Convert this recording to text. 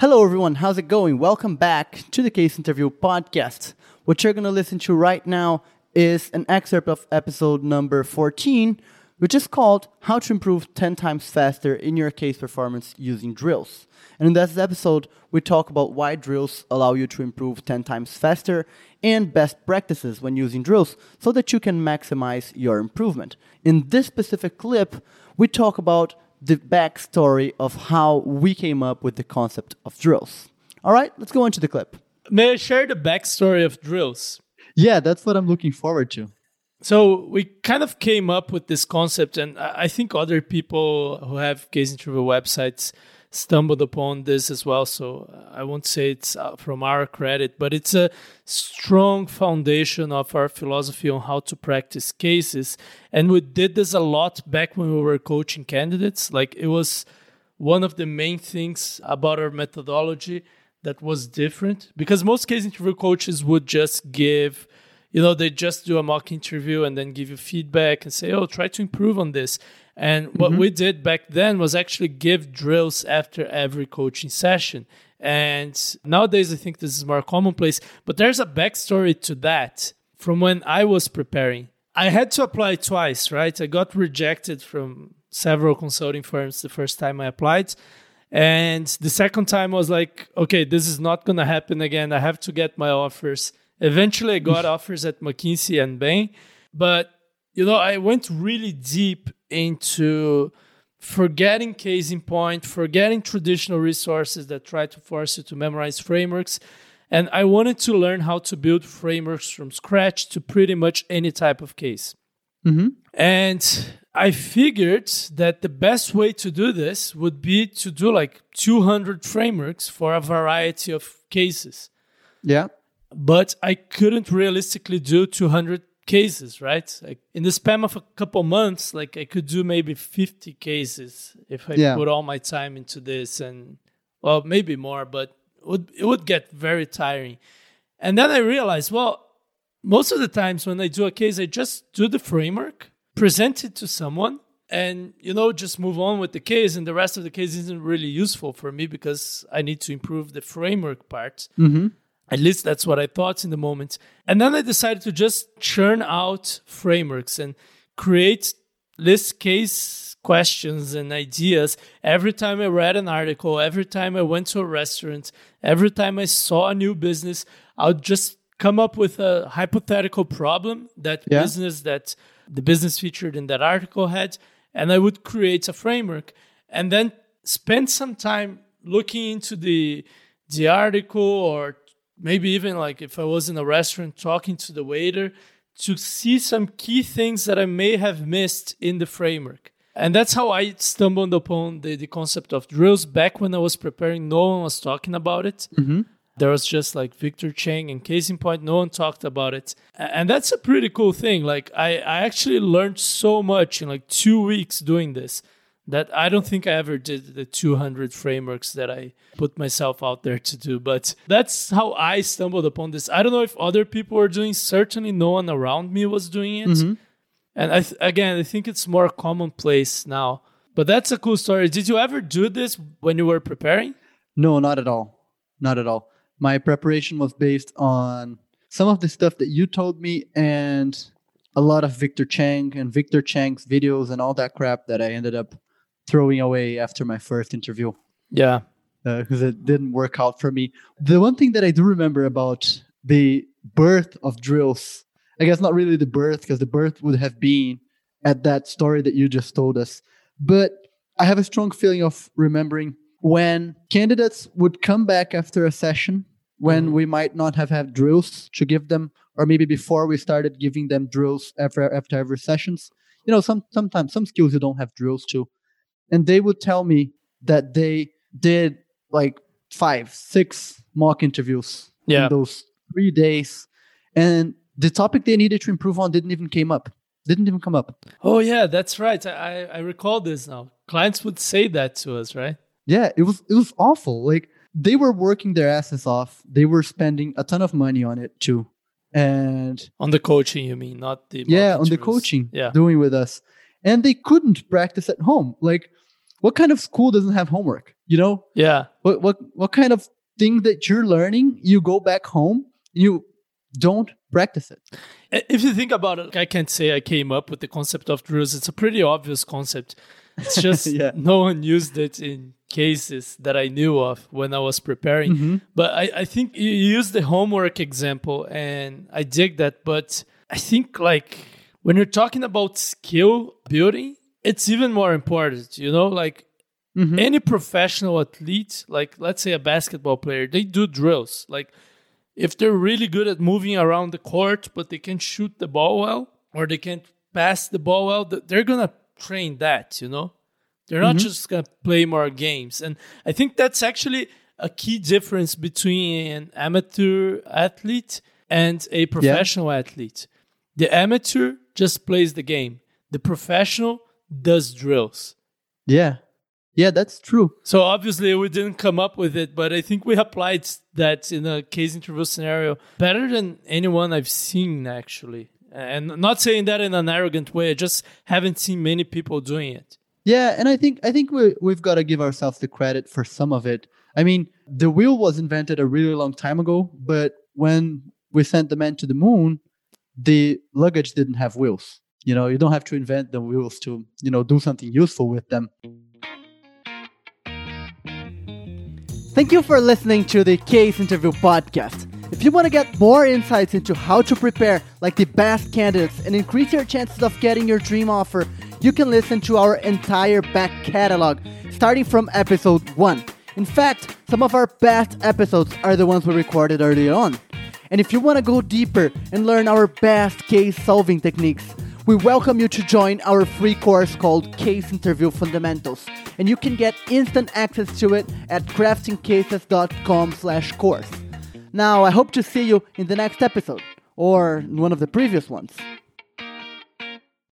Hello, everyone. How's it going? Welcome back to the Case Interview podcast. What you're going to listen to right now is an excerpt of episode number 14, which is called How to Improve 10 Times Faster in Your Case Performance Using Drills. And in this episode, we talk about why drills allow you to improve 10 times faster and best practices when using drills so that you can maximize your improvement. In this specific clip, we talk about the backstory of how we came up with the concept of drills. All right, let's go into the clip. May I share the backstory of drills? Yeah, that's what I'm looking forward to. So we kind of came up with this concept, and I think other people who have case interview websites stumbled upon this as well. So I won't say it's uh, from our credit, but it's a strong foundation of our philosophy on how to practice cases. And we did this a lot back when we were coaching candidates. Like it was one of the main things about our methodology that was different because most case interview coaches would just give you know they just do a mock interview and then give you feedback and say oh try to improve on this and what mm-hmm. we did back then was actually give drills after every coaching session. And nowadays, I think this is more commonplace, but there's a backstory to that from when I was preparing. I had to apply twice, right? I got rejected from several consulting firms the first time I applied. And the second time I was like, okay, this is not going to happen again. I have to get my offers. Eventually, I got offers at McKinsey and Bain. But, you know, I went really deep into forgetting case in point, forgetting traditional resources that try to force you to memorize frameworks. And I wanted to learn how to build frameworks from scratch to pretty much any type of case. Mm-hmm. And I figured that the best way to do this would be to do like 200 frameworks for a variety of cases. Yeah. But I couldn't realistically do 200 cases, right? Like in the span of a couple months, like I could do maybe 50 cases if I yeah. put all my time into this and well, maybe more, but it would it would get very tiring. And then I realized, well, most of the times when I do a case, I just do the framework, present it to someone, and you know just move on with the case and the rest of the case isn't really useful for me because i need to improve the framework part mm-hmm. At least that's what I thought in the moment. And then I decided to just churn out frameworks and create list case questions and ideas every time I read an article, every time I went to a restaurant, every time I saw a new business, I would just come up with a hypothetical problem that yeah. business that the business featured in that article had, and I would create a framework and then spend some time looking into the the article or maybe even like if I was in a restaurant talking to the waiter to see some key things that I may have missed in the framework. And that's how I stumbled upon the, the concept of drills. Back when I was preparing, no one was talking about it. Mm-hmm. There was just like Victor Cheng and case in point, no one talked about it. And that's a pretty cool thing. Like I, I actually learned so much in like two weeks doing this that I don't think I ever did the 200 frameworks that I put myself out there to do. But that's how I stumbled upon this. I don't know if other people were doing. Certainly, no one around me was doing it. Mm-hmm. And I th- again, I think it's more commonplace now. But that's a cool story. Did you ever do this when you were preparing? No, not at all. Not at all. My preparation was based on some of the stuff that you told me and a lot of Victor Cheng and Victor Cheng's videos and all that crap that I ended up throwing away after my first interview. Yeah. Because uh, it didn't work out for me. The one thing that I do remember about the birth of drills, I guess not really the birth, because the birth would have been at that story that you just told us. But I have a strong feeling of remembering when candidates would come back after a session when mm-hmm. we might not have had drills to give them or maybe before we started giving them drills after after every sessions you know some sometimes some skills you don't have drills to and they would tell me that they did like five, six mock interviews yeah. in those three days, and the topic they needed to improve on didn't even came up. Didn't even come up. Oh yeah, that's right. I I recall this now. Clients would say that to us, right? Yeah, it was it was awful. Like they were working their asses off. They were spending a ton of money on it too. And on the coaching, you mean, not the yeah, on the coaching, yeah, doing with us, and they couldn't practice at home. Like what kind of school doesn't have homework? You know? Yeah. What what what kind of thing that you're learning, you go back home, you don't practice it. If you think about it, I can't say I came up with the concept of drills. It's a pretty obvious concept. It's just yeah. no one used it in cases that I knew of when I was preparing. Mm-hmm. But I, I think you used the homework example, and I dig that. But I think like when you're talking about skill building, it's even more important. You know, like mm-hmm. any professional athlete, like let's say a basketball player, they do drills. Like if they're really good at moving around the court, but they can't shoot the ball well, or they can't pass the ball well, they're gonna train that. You know, they're not mm-hmm. just gonna play more games. And I think that's actually a key difference between an amateur athlete and a professional yeah. athlete. The amateur just plays the game. The professional does drills. Yeah. Yeah, that's true. So obviously we didn't come up with it, but I think we applied that in a case interview scenario better than anyone I've seen actually. And not saying that in an arrogant way, I just haven't seen many people doing it. Yeah, and I think I think we we've got to give ourselves the credit for some of it. I mean, the wheel was invented a really long time ago, but when we sent the man to the moon, the luggage didn't have wheels. You know, you don't have to invent the wheels to, you know, do something useful with them. Thank you for listening to the Case Interview podcast. If you want to get more insights into how to prepare like the best candidates and increase your chances of getting your dream offer, you can listen to our entire back catalog, starting from episode 1. In fact, some of our best episodes are the ones we recorded early on. And if you want to go deeper and learn our best case solving techniques, we welcome you to join our free course called Case Interview Fundamentals, and you can get instant access to it at craftingcases.com/course. Now, I hope to see you in the next episode or in one of the previous ones.